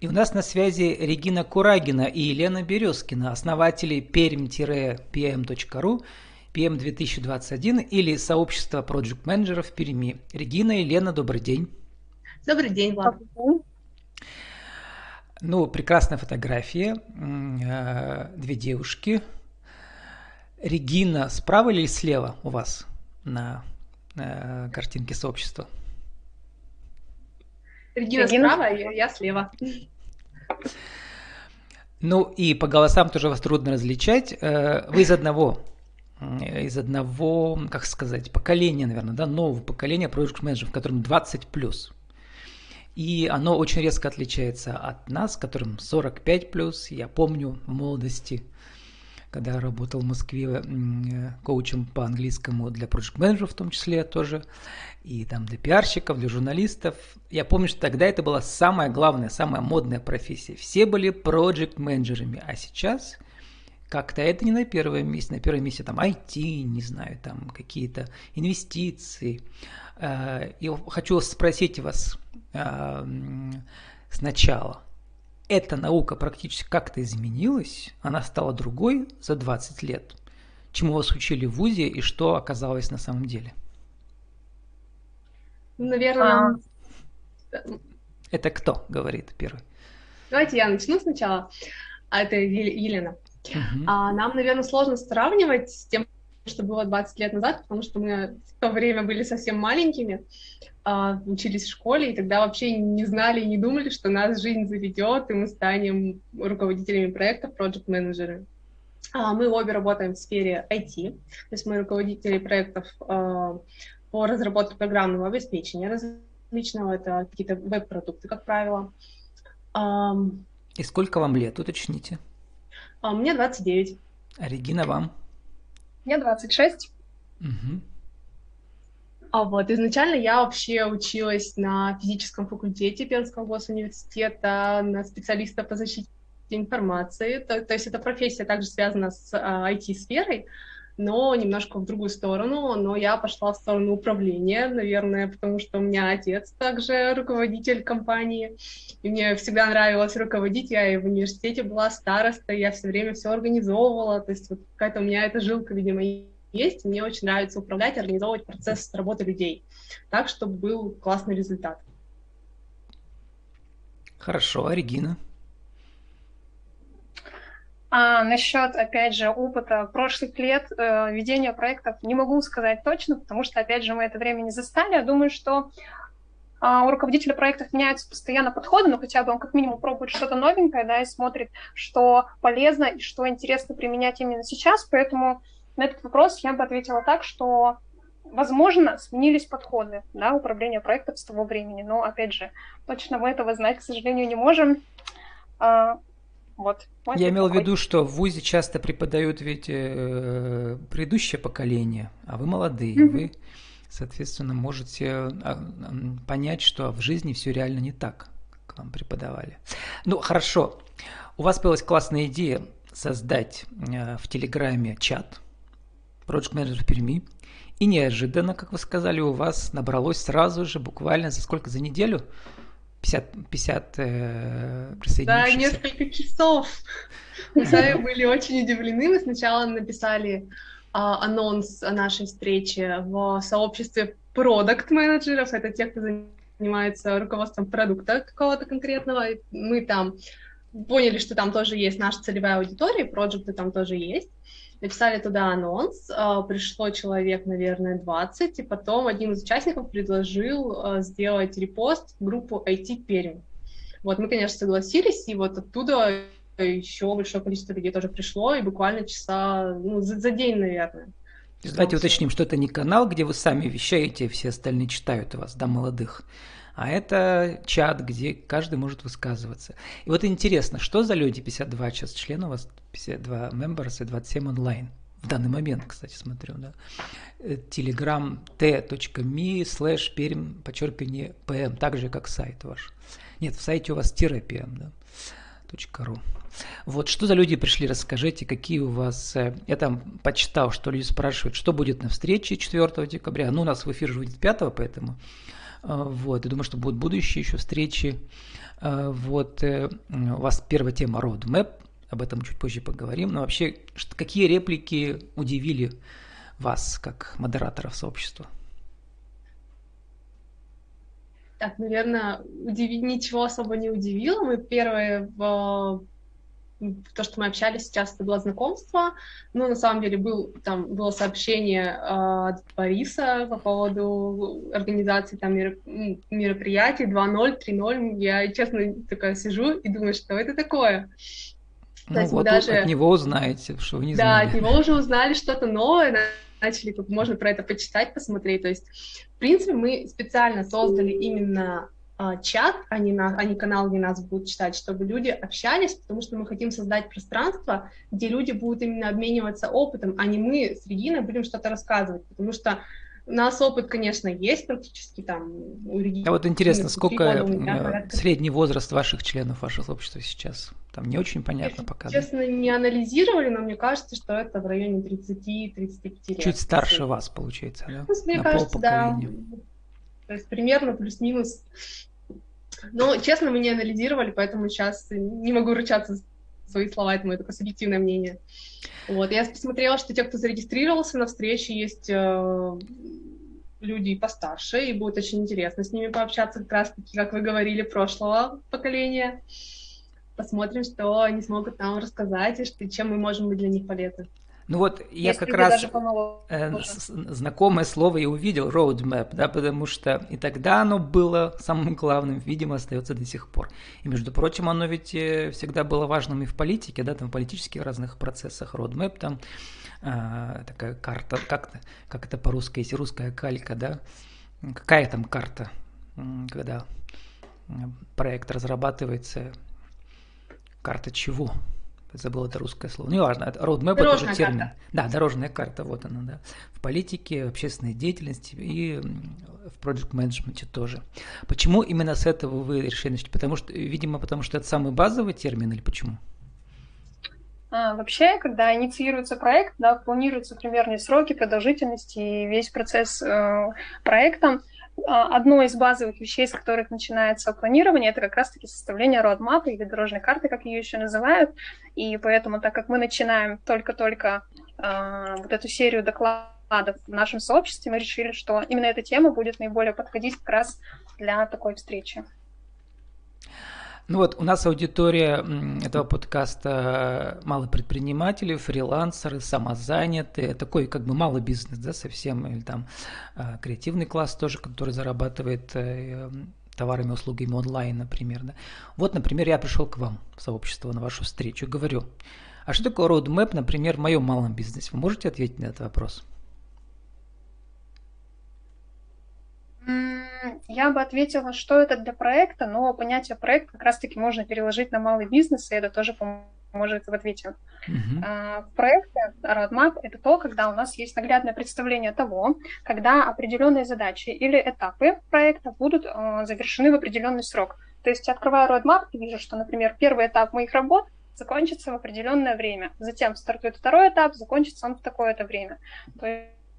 И у нас на связи Регина Курагина и Елена Березкина, основатели perm-pm.ru, PM 2021 или сообщество Project менеджеров в Перми. Регина и Елена, добрый день. Добрый день, Влад. Ну, прекрасная фотография. Э, две девушки. Регина справа или слева у вас на э, картинке сообщества? Регина, Регина справа, я, я слева. Ну и по голосам тоже вас трудно различать. Э, вы из одного, из одного, как сказать, поколения, наверное, да, нового поколения Project Manager, в котором 20 плюс. И оно очень резко отличается от нас, которым 45 плюс. Я помню в молодости – когда работал в Москве э, коучем по английскому для проект менеджеров в том числе тоже, и там для пиарщиков, для журналистов. Я помню, что тогда это была самая главная, самая модная профессия. Все были проект менеджерами а сейчас как-то это не на первом месте. На первом месте там IT, не знаю, там какие-то инвестиции. Э, и хочу спросить вас э, сначала – эта наука практически как-то изменилась, она стала другой за 20 лет. Чему вас учили в ВУЗе и что оказалось на самом деле? Наверное... А... Это кто говорит первый? Давайте я начну сначала. А это Елена. Угу. А, нам, наверное, сложно сравнивать с тем, что было 20 лет назад, потому что мы в то время были совсем маленькими. А, учились в школе, и тогда вообще не знали и не думали, что нас жизнь заведет, и мы станем руководителями проектов, проект-менеджеры. А, мы обе работаем в сфере IT, то есть мы руководители проектов а, по разработке программного обеспечения различного, это какие-то веб-продукты, как правило. И сколько вам лет, уточните? Мне 29. А Регина, вам? Мне 26. Угу. А вот изначально я вообще училась на физическом факультете Пермского госуниверситета, на специалиста по защите информации. То, то есть эта профессия также связана с а, IT-сферой, но немножко в другую сторону. Но я пошла в сторону управления, наверное, потому что у меня отец также руководитель компании, и мне всегда нравилось руководить. Я и в университете была староста, я все время все организовывала, то есть вот какая-то у меня эта жилка, видимо, есть. Мне очень нравится управлять, организовывать процесс работы людей так, чтобы был классный результат. Хорошо, а Регина? А насчет, опять же, опыта прошлых лет э, ведения проектов не могу сказать точно, потому что, опять же, мы это время не застали. Я думаю, что э, у руководителя проектов меняются постоянно подходы, но хотя бы он как минимум пробует что-то новенькое, да, и смотрит, что полезно и что интересно применять именно сейчас. Поэтому на этот вопрос я бы ответила так, что, возможно, сменились подходы да, управления проектом с того времени, но, опять же, точно мы этого знать, к сожалению, не можем. Вот. Я имел такой. в виду, что в ВУЗе часто преподают ведь э, предыдущее поколение, а вы молодые, mm-hmm. вы, соответственно, можете а, понять, что в жизни все реально не так, как вам преподавали. Ну, хорошо. У вас появилась классная идея создать э, в Телеграме чат, Project Manager в Перми. И неожиданно, как вы сказали, у вас набралось сразу же, буквально за сколько, за неделю? 50, 50 э, Да, несколько часов. Мы сами были очень удивлены. Мы сначала написали а, анонс о нашей встрече в сообществе продукт-менеджеров. Это те, кто занимается руководством продукта какого-то конкретного. Мы там поняли, что там тоже есть наша целевая аудитория, проекты там тоже есть написали туда анонс, а, пришло человек, наверное, 20, и потом один из участников предложил а, сделать репост в группу IT Пермь. Вот мы, конечно, согласились, и вот оттуда еще большое количество людей тоже пришло, и буквально часа, ну, за, за день, наверное. Давайте уточним, что это не канал, где вы сами вещаете, все остальные читают вас, да, молодых а это чат, где каждый может высказываться. И вот интересно, что за люди 52 сейчас члена у вас, 52 members и 27 онлайн? В данный момент, кстати, смотрю, да. Telegram t.me slash перм, подчеркивание pm, так же, как сайт ваш. Нет, в сайте у вас тире pm, да, .ru. Вот что за люди пришли, расскажите, какие у вас... Э, я там почитал, что люди спрашивают, что будет на встрече 4 декабря. Ну, у нас в эфир же будет 5, поэтому Вот, я думаю, что будут будущие еще встречи. Вот, у вас первая тема roadmap, об этом чуть позже поговорим. Но вообще, какие реплики удивили вас, как модераторов сообщества? Так, наверное, удиви... ничего особо не удивило. Мы первые в то, что мы общались сейчас, это было знакомство. Ну, на самом деле, был, там было сообщение э, от Бориса по поводу организации там мероприятий 2.0, 3.0. Я, честно, такая сижу и думаю, что это такое. Ну, То есть вот даже... от него узнаете, что вы не да, знали. Да, от него уже узнали что-то новое, начали, как можно про это почитать, посмотреть. То есть, в принципе, мы специально создали именно а, чат, а не, на, а не канал, где нас будут читать, чтобы люди общались, потому что мы хотим создать пространство, где люди будут именно обмениваться опытом, а не мы с Региной будем что-то рассказывать, потому что у нас опыт, конечно, есть практически там у Регины. А вот интересно, сколько года, средний возраст ваших членов вашего общества сейчас? Там не очень понятно пока. Честно, не анализировали, но мне кажется, что это в районе 30-35 лет. Чуть старше вас, получается, да? Ну, мне На кажется, да. То есть примерно плюс-минус. Но, честно, мы не анализировали, поэтому сейчас не могу ручаться свои слова, это мое только субъективное мнение. Вот, я посмотрела, что те, кто зарегистрировался на встрече, есть э, люди постарше, и будет очень интересно с ними пообщаться, как раз-таки, как вы говорили, прошлого поколения. Посмотрим, что они смогут нам рассказать, и что, чем мы можем быть для них полезны. Ну вот я Есть как раз э, знакомое слово и увидел roadmap, да, потому что и тогда оно было самым главным, видимо, остается до сих пор. И между прочим, оно ведь э, всегда было важным и в политике, да, там в политических разных процессах roadmap, там э, такая карта, как, как это по-русски, есть русская калька, да, какая там карта, когда проект разрабатывается, карта чего? Забыл это русское слово. Ну, важно, roadmap это уже термин. Карта. Да, дорожная карта, вот она, да. В политике, в общественной деятельности и в project менеджменте тоже. Почему именно с этого вы решили начать? Потому что, видимо, потому что это самый базовый термин или почему? А, вообще, когда инициируется проект, да, планируются примерные сроки, продолжительности и весь процесс э, проекта, а, одно из базовых вещей, с которых начинается планирование, это как раз-таки составление roadmap или дорожной карты, как ее еще называют. И поэтому, так как мы начинаем только-только э, вот эту серию докладов в нашем сообществе, мы решили, что именно эта тема будет наиболее подходить как раз для такой встречи. Ну вот, у нас аудитория этого подкаста малые предприниматели, фрилансеры, самозанятые, такой как бы малый бизнес, да, совсем, или там а, креативный класс тоже, который зарабатывает э, товарами, услугами онлайн, например. Да. Вот, например, я пришел к вам в сообщество на вашу встречу, говорю, а что такое roadmap, например, в моем малом бизнесе? Вы можете ответить на этот вопрос? Я бы ответила, что это для проекта, но понятие проект как раз-таки можно переложить на малый бизнес, и это тоже поможет в ответе. Uh-huh. В проекте Roadmap это то, когда у нас есть наглядное представление того, когда определенные задачи или этапы проекта будут а, завершены в определенный срок. То есть, открывая Roadmap, я вижу, что, например, первый этап моих работ закончится в определенное время. Затем стартует второй этап, закончится он в такое-то время. То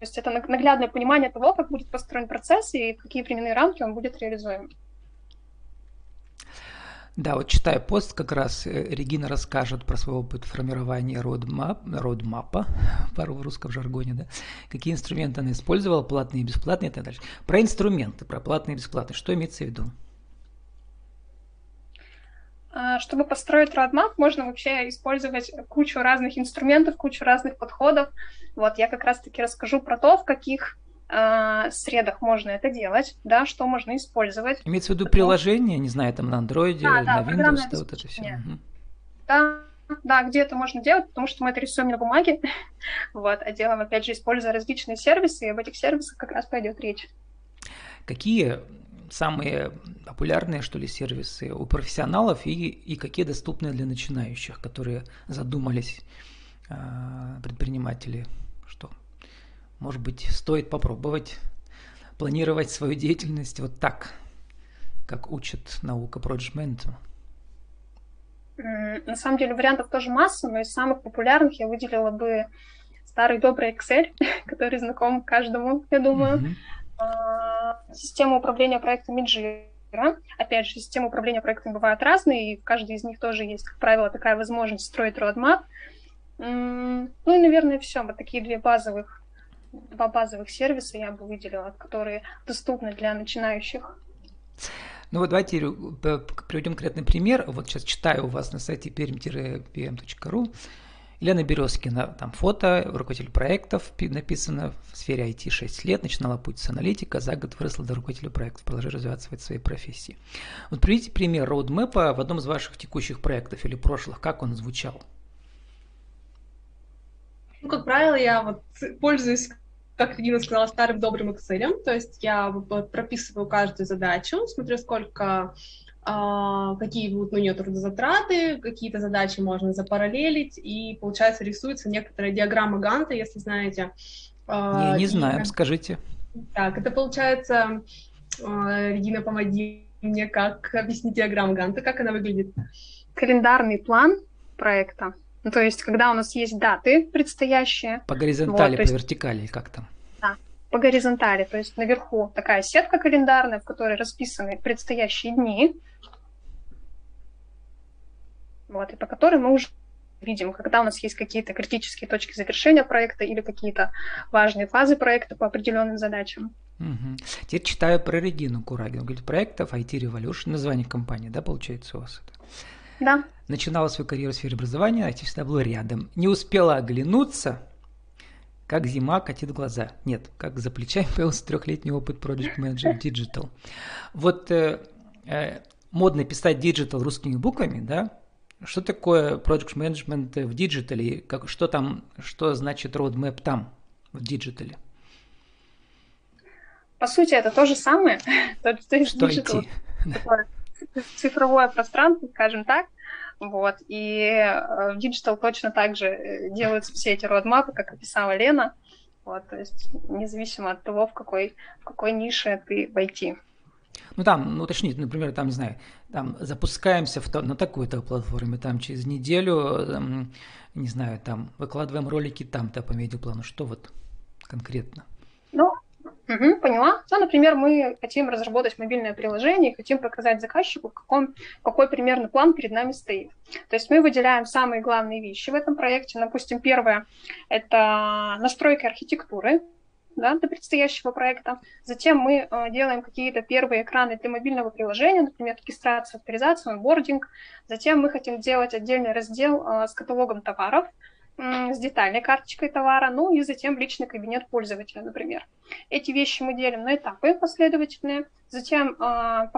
то есть это наглядное понимание того, как будет построен процесс и какие временные рамки он будет реализуем. Да, вот читая пост, как раз э, Регина расскажет про свой опыт формирования родмап, родмапа, пару в русском жаргоне, да, какие инструменты она использовала, платные и бесплатные и так дальше. Про инструменты, про платные и бесплатные, что имеется в виду? А, чтобы построить roadmap, можно вообще использовать кучу разных инструментов, кучу разных подходов. Вот я как раз-таки расскажу про то, в каких э, средах можно это делать, да, что можно использовать. Имеется в виду Потом... приложение, не знаю, там на Android, да, на да, Windows, да, вот это все. Угу. Да, да, где это можно делать, потому что мы это рисуем на бумаге, вот, а делаем, опять же, используя различные сервисы, и об этих сервисах как раз пойдет речь. Какие самые популярные, что ли, сервисы у профессионалов и, и какие доступны для начинающих, которые задумались э, предприниматели, что, может быть, стоит попробовать планировать свою деятельность вот так, как учит наука Management. На самом деле вариантов тоже масса, но из самых популярных я выделила бы старый добрый Excel, который знаком каждому, я думаю. Mm-hmm система управления проектами Jira. Опять же, системы управления проектами бывают разные, и в каждой из них тоже есть, как правило, такая возможность строить roadmap. Ну и, наверное, все. Вот такие две базовых, два базовых сервиса я бы выделила, которые доступны для начинающих. Ну вот давайте приведем конкретный пример. Вот сейчас читаю у вас на сайте perm-pm.ru. Елена Березкина, там фото, руководитель проектов, написано в сфере IT 6 лет, начинала путь с аналитика, за год выросла до руководителя проектов, продолжает развиваться в своей профессии. Вот приведите пример роудмэпа в одном из ваших текущих проектов или прошлых, как он звучал? Ну, как правило, я вот пользуюсь как Дина сказала, старым добрым Excel. То есть я прописываю каждую задачу, смотрю, сколько какие будут на нее трудозатраты, какие-то задачи можно запараллелить, и, получается, рисуется некоторая диаграмма Ганта, если знаете. А, не, не знаем, скажите. Так, это получается, а, Регина, помоги мне, как объяснить диаграмму Ганта, как она выглядит? Календарный план проекта ну, то есть, когда у нас есть даты предстоящие. По горизонтали, вот, по есть, вертикали, как там? Да, по горизонтали. То есть наверху такая сетка календарная, в которой расписаны предстоящие дни. Вот, и по которой мы уже видим, когда у нас есть какие-то критические точки завершения проекта или какие-то важные фазы проекта по определенным задачам. Угу. Теперь читаю про Регину Курагину. Говорит, проектов IT Revolution, название компании, да, получается у вас это? Да. Начинала свою карьеру в сфере образования, IT всегда был рядом. Не успела оглянуться, как зима катит глаза. Нет, как за плечами появился трехлетний опыт Project Manager Digital. Вот э, э, модно писать Digital русскими буквами, да? Что такое Project Management в digital е? Как, что там, что значит roadmap там, в диджитале? По сути, это то же самое. Что digital, цифровое пространство, скажем так. Вот. И э, в Digital точно так же э, делаются все эти roadmap ы, как описала Лена. Вот, то есть независимо от того, в какой, в какой нише ты войти. Ну там, ну уточнить, например, там, не знаю, там запускаемся в, на такой-то платформе, там через неделю, там, не знаю, там выкладываем ролики там-то по медиаплану. Что вот конкретно? Ну, Угу, поняла. Ну, например, мы хотим разработать мобильное приложение, хотим показать заказчику, в каком, какой примерно план перед нами стоит. То есть мы выделяем самые главные вещи в этом проекте. Допустим, первое – это настройка архитектуры, да, для предстоящего проекта. Затем мы э, делаем какие-то первые экраны для мобильного приложения, например, регистрация, авторизация, онбординг. Затем мы хотим сделать отдельный раздел э, с каталогом товаров, с детальной карточкой товара, ну и затем личный кабинет пользователя, например. Эти вещи мы делим на этапы последовательные, затем э,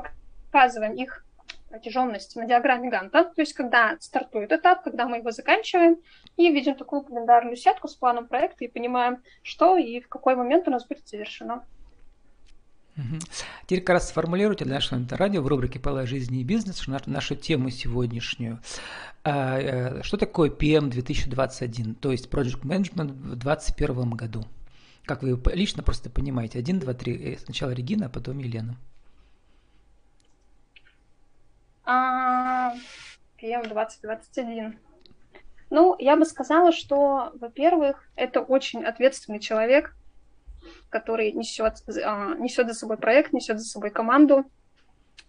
показываем их протяженность на диаграмме Ганта, то есть когда стартует этап, когда мы его заканчиваем, и видим такую календарную сетку с планом проекта и понимаем, что и в какой момент у нас будет завершено. Теперь как раз сформулируйте для нашего радио в рубрике «Полая жизни и бизнес» нашу, нашу тему сегодняшнюю. А, э, что такое PM 2021, то есть Project Management в 2021 году? Как вы лично просто понимаете? Один, два, три. Э, сначала Регина, а потом Елена. А, PM 2021. Ну, я бы сказала, что, во-первых, это очень ответственный человек, который несет, а, несет за собой проект, несет за собой команду.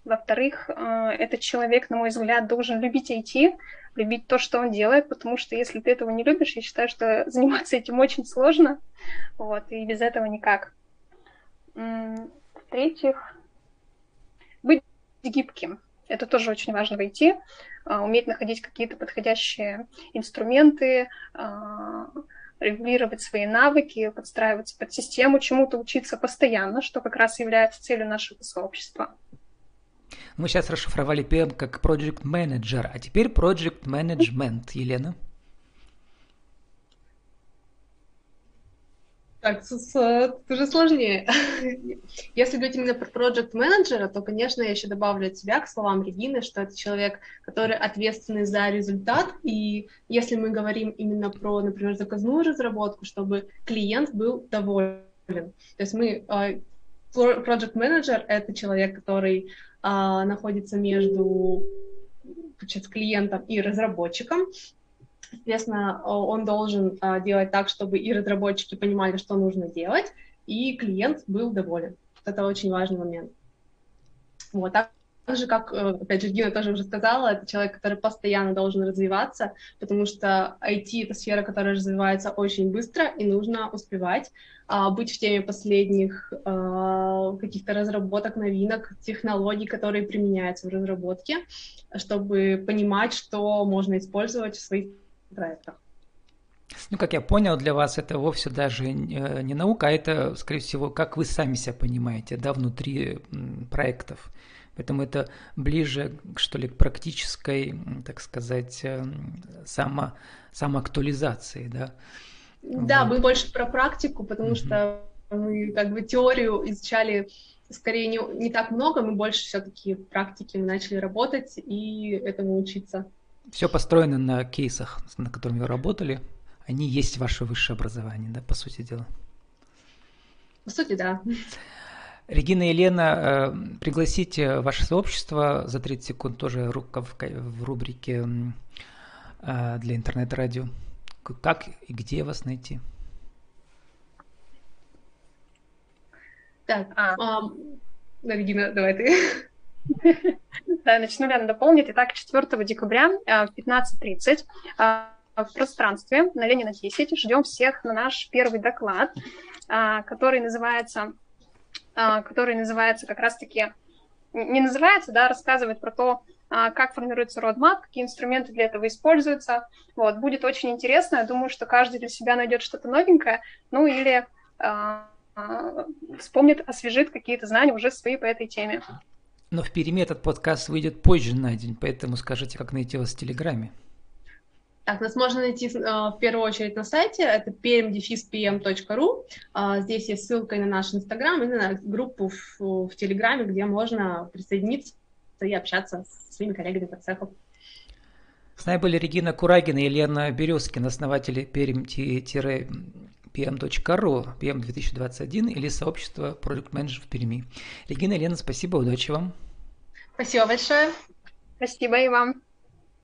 Во-вторых, а, этот человек, на мой взгляд, должен любить IT, любить то, что он делает, потому что если ты этого не любишь, я считаю, что заниматься этим очень сложно, вот, и без этого никак. В-третьих, быть гибким. Это тоже очень важно войти, а, уметь находить какие-то подходящие инструменты, регулировать свои навыки, подстраиваться под систему, чему-то учиться постоянно, что как раз является целью нашего сообщества. Мы сейчас расшифровали PM как Project Manager, а теперь Project Management. Елена? Так, тут уже сложнее. Если говорить именно про проект менеджера, то, конечно, я еще добавлю от себя к словам Регины, что это человек, который ответственный за результат. И если мы говорим именно про, например, заказную разработку, чтобы клиент был доволен. То есть мы а, Project Manager — это человек, который а, находится между получается, клиентом и разработчиком, Соответственно, он должен а, делать так, чтобы и разработчики понимали, что нужно делать, и клиент был доволен. это очень важный момент. Вот, так же, как, э, опять же, Дина тоже уже сказала, это человек, который постоянно должен развиваться, потому что IT — это сфера, которая развивается очень быстро, и нужно успевать а, быть в теме последних а, каких-то разработок, новинок, технологий, которые применяются в разработке, чтобы понимать, что можно использовать в своих проектах. Ну, как я понял, для вас это вовсе даже э, не наука, а это, скорее всего, как вы сами себя понимаете, да, внутри проектов. Поэтому это ближе, что ли, к практической, так сказать, э, само, самоактуализации, да. Да, вот. мы больше про практику, потому угу. что мы как бы теорию изучали скорее не, не так много, мы больше все-таки в практике мы начали работать и этому учиться. Все построено на кейсах, на которых вы работали. Они есть ваше высшее образование, да, по сути дела. По сути, да. Регина и Елена, э, пригласите ваше сообщество за 30 секунд тоже в рубрике э, для интернет-радио. Как и где вас найти? Так, а. а, Регина, давай ты. Да, начну, Лена дополнит. Итак, 4 декабря э, в 15.30 в пространстве на Ленина 10 ждем всех на наш первый доклад, который называется а, который называется как раз-таки, не называется, да, рассказывает про то, а, как формируется roadmap, какие инструменты для этого используются. Вот, будет очень интересно. Я думаю, что каждый для себя найдет что-то новенькое, ну или а, вспомнит, освежит какие-то знания уже свои по этой теме. Но в Переме этот подкаст выйдет позже на день, поэтому скажите, как найти вас в Телеграме. Так, нас можно найти э, в первую очередь на сайте, это pmdefis.pm.ru. Э, здесь есть ссылка и на наш Инстаграм, и на группу в, в Телеграме, где можно присоединиться и общаться с своими коллегами по цеху. С нами были Регина Курагина и Елена Березкина, основатели perm-pm.ru, PM 2021 или сообщество Product Manager в Перми. Регина Елена, спасибо, удачи вам. Спасибо большое. Спасибо и вам.